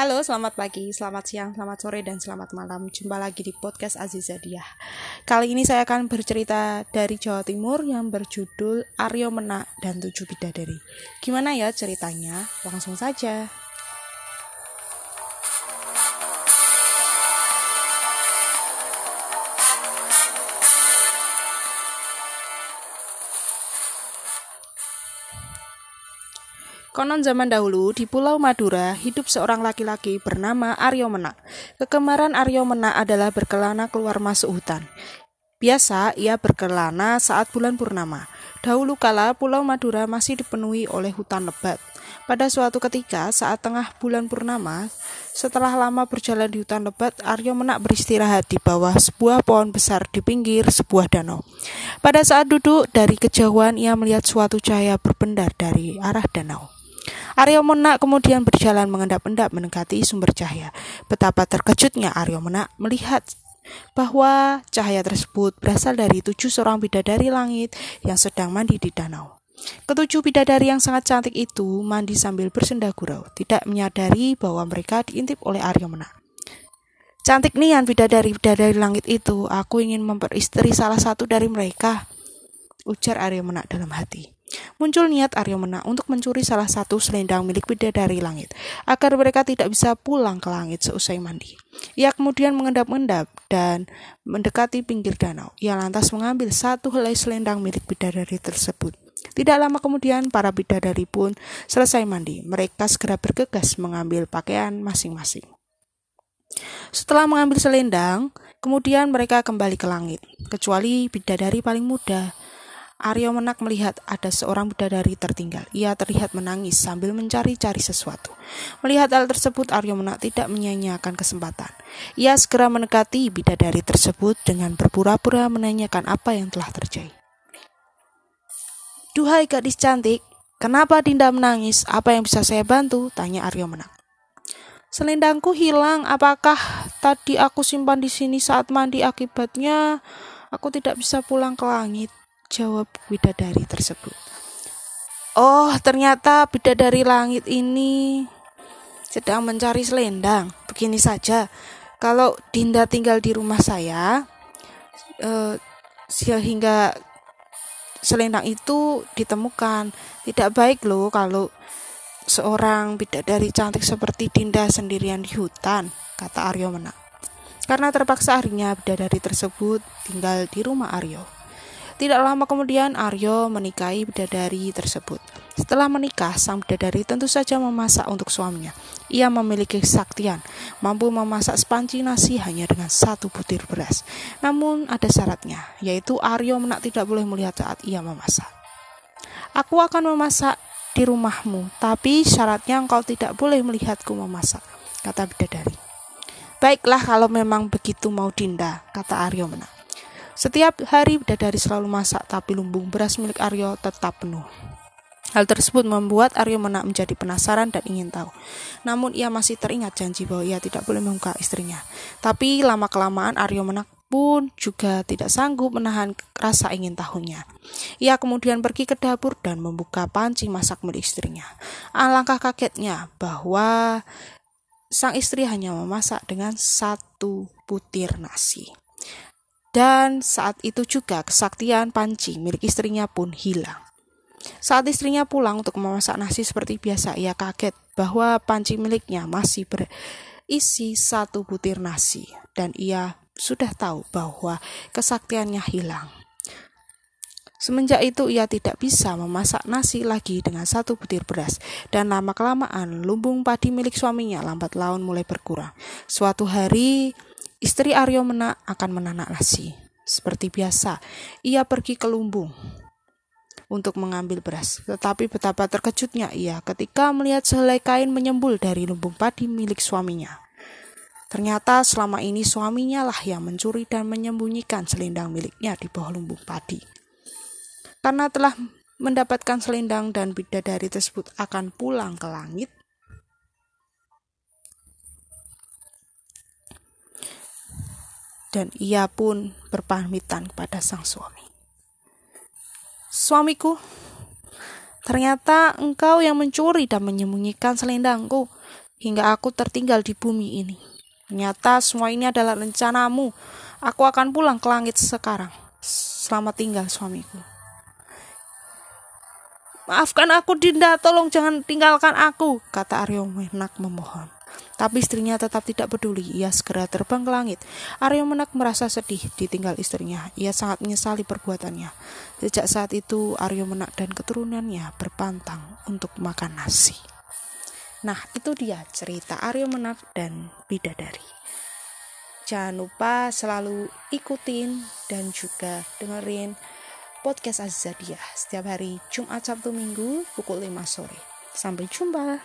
Halo, selamat pagi, selamat siang, selamat sore, dan selamat malam. Jumpa lagi di podcast Aziza Diah. Kali ini saya akan bercerita dari Jawa Timur yang berjudul Aryo Menak dan Tujuh Bidadari. Gimana ya ceritanya? Langsung saja. Konon zaman dahulu di Pulau Madura hidup seorang laki-laki bernama Aryo Menak. Kegemaran Aryo Menak adalah berkelana keluar masuk hutan. Biasa ia berkelana saat bulan purnama. Dahulu kala Pulau Madura masih dipenuhi oleh hutan lebat. Pada suatu ketika saat tengah bulan purnama, setelah lama berjalan di hutan lebat, Aryo Menak beristirahat di bawah sebuah pohon besar di pinggir sebuah danau. Pada saat duduk dari kejauhan ia melihat suatu cahaya berpendar dari arah danau. Aryo Menak kemudian berjalan mengendap-endap mendekati sumber cahaya. Betapa terkejutnya Aryo Menak melihat bahwa cahaya tersebut berasal dari tujuh seorang bidadari langit yang sedang mandi di danau. Ketujuh bidadari yang sangat cantik itu mandi sambil bersenda gurau, tidak menyadari bahwa mereka diintip oleh Aryo Menak. Cantik nian bidadari-bidadari langit itu, aku ingin memperistri salah satu dari mereka, ujar Aryo Menak dalam hati. Muncul niat Aryo Mena untuk mencuri salah satu selendang milik bidadari langit, agar mereka tidak bisa pulang ke langit seusai mandi. Ia kemudian mengendap-endap dan mendekati pinggir danau. Ia lantas mengambil satu helai selendang milik bidadari tersebut. Tidak lama kemudian, para bidadari pun selesai mandi. Mereka segera bergegas mengambil pakaian masing-masing. Setelah mengambil selendang, kemudian mereka kembali ke langit, kecuali bidadari paling muda Aryo Menak melihat ada seorang bidadari tertinggal. Ia terlihat menangis sambil mencari-cari sesuatu. Melihat hal tersebut, Aryo Menak tidak menyia-nyiakan kesempatan. Ia segera mendekati bidadari tersebut dengan berpura-pura menanyakan apa yang telah terjadi. Duhai gadis cantik, kenapa Dinda menangis? Apa yang bisa saya bantu? Tanya Aryo Menak. Selendangku hilang. Apakah tadi aku simpan di sini saat mandi? Akibatnya aku tidak bisa pulang ke langit jawab bidadari tersebut. Oh, ternyata bidadari langit ini sedang mencari selendang. Begini saja, kalau Dinda tinggal di rumah saya, eh, sehingga selendang itu ditemukan. Tidak baik loh kalau seorang bidadari cantik seperti Dinda sendirian di hutan, kata Aryo Mena. Karena terpaksa akhirnya bidadari tersebut tinggal di rumah Aryo. Tidak lama kemudian Aryo menikahi bidadari tersebut. Setelah menikah, sang bidadari tentu saja memasak untuk suaminya. Ia memiliki kesaktian, mampu memasak sepanci nasi hanya dengan satu butir beras. Namun ada syaratnya, yaitu Aryo menak tidak boleh melihat saat ia memasak. Aku akan memasak di rumahmu, tapi syaratnya engkau tidak boleh melihatku memasak, kata bidadari. Baiklah kalau memang begitu mau Dinda, kata Aryo menak. Setiap hari bidadari selalu masak, tapi lumbung beras milik Aryo tetap penuh. Hal tersebut membuat Aryo Menak menjadi penasaran dan ingin tahu. Namun ia masih teringat janji bahwa ia tidak boleh membuka istrinya. Tapi lama-kelamaan Aryo Menak pun juga tidak sanggup menahan rasa ingin tahunya. Ia kemudian pergi ke dapur dan membuka panci masak milik istrinya. Alangkah kagetnya bahwa sang istri hanya memasak dengan satu butir nasi. Dan saat itu juga kesaktian panci milik istrinya pun hilang. Saat istrinya pulang untuk memasak nasi seperti biasa, ia kaget bahwa panci miliknya masih berisi satu butir nasi dan ia sudah tahu bahwa kesaktiannya hilang. Semenjak itu ia tidak bisa memasak nasi lagi dengan satu butir beras dan lama-kelamaan lumbung padi milik suaminya lambat laun mulai berkurang. Suatu hari Istri Aryo Mena akan menanak nasi. Seperti biasa, ia pergi ke lumbung untuk mengambil beras. Tetapi betapa terkejutnya ia ketika melihat sehelai kain menyembul dari lumbung padi milik suaminya. Ternyata selama ini suaminya lah yang mencuri dan menyembunyikan selendang miliknya di bawah lumbung padi. Karena telah mendapatkan selendang dan bidadari tersebut akan pulang ke langit, dan ia pun berpamitan kepada sang suami. Suamiku, ternyata engkau yang mencuri dan menyembunyikan selendangku. hingga aku tertinggal di bumi ini. Ternyata semua ini adalah rencanamu. Aku akan pulang ke langit sekarang. Selamat tinggal suamiku. Maafkan aku Dinda, tolong jangan tinggalkan aku, kata Aryo Menak memohon. Tapi istrinya tetap tidak peduli. Ia segera terbang ke langit. Aryo Menak merasa sedih ditinggal istrinya. Ia sangat menyesali perbuatannya. Sejak saat itu, Aryo Menak dan keturunannya berpantang untuk makan nasi. Nah, itu dia cerita Aryo Menak dan Bidadari. Jangan lupa selalu ikutin dan juga dengerin podcast Azadiah setiap hari Jumat Sabtu Minggu pukul 5 sore. Sampai jumpa.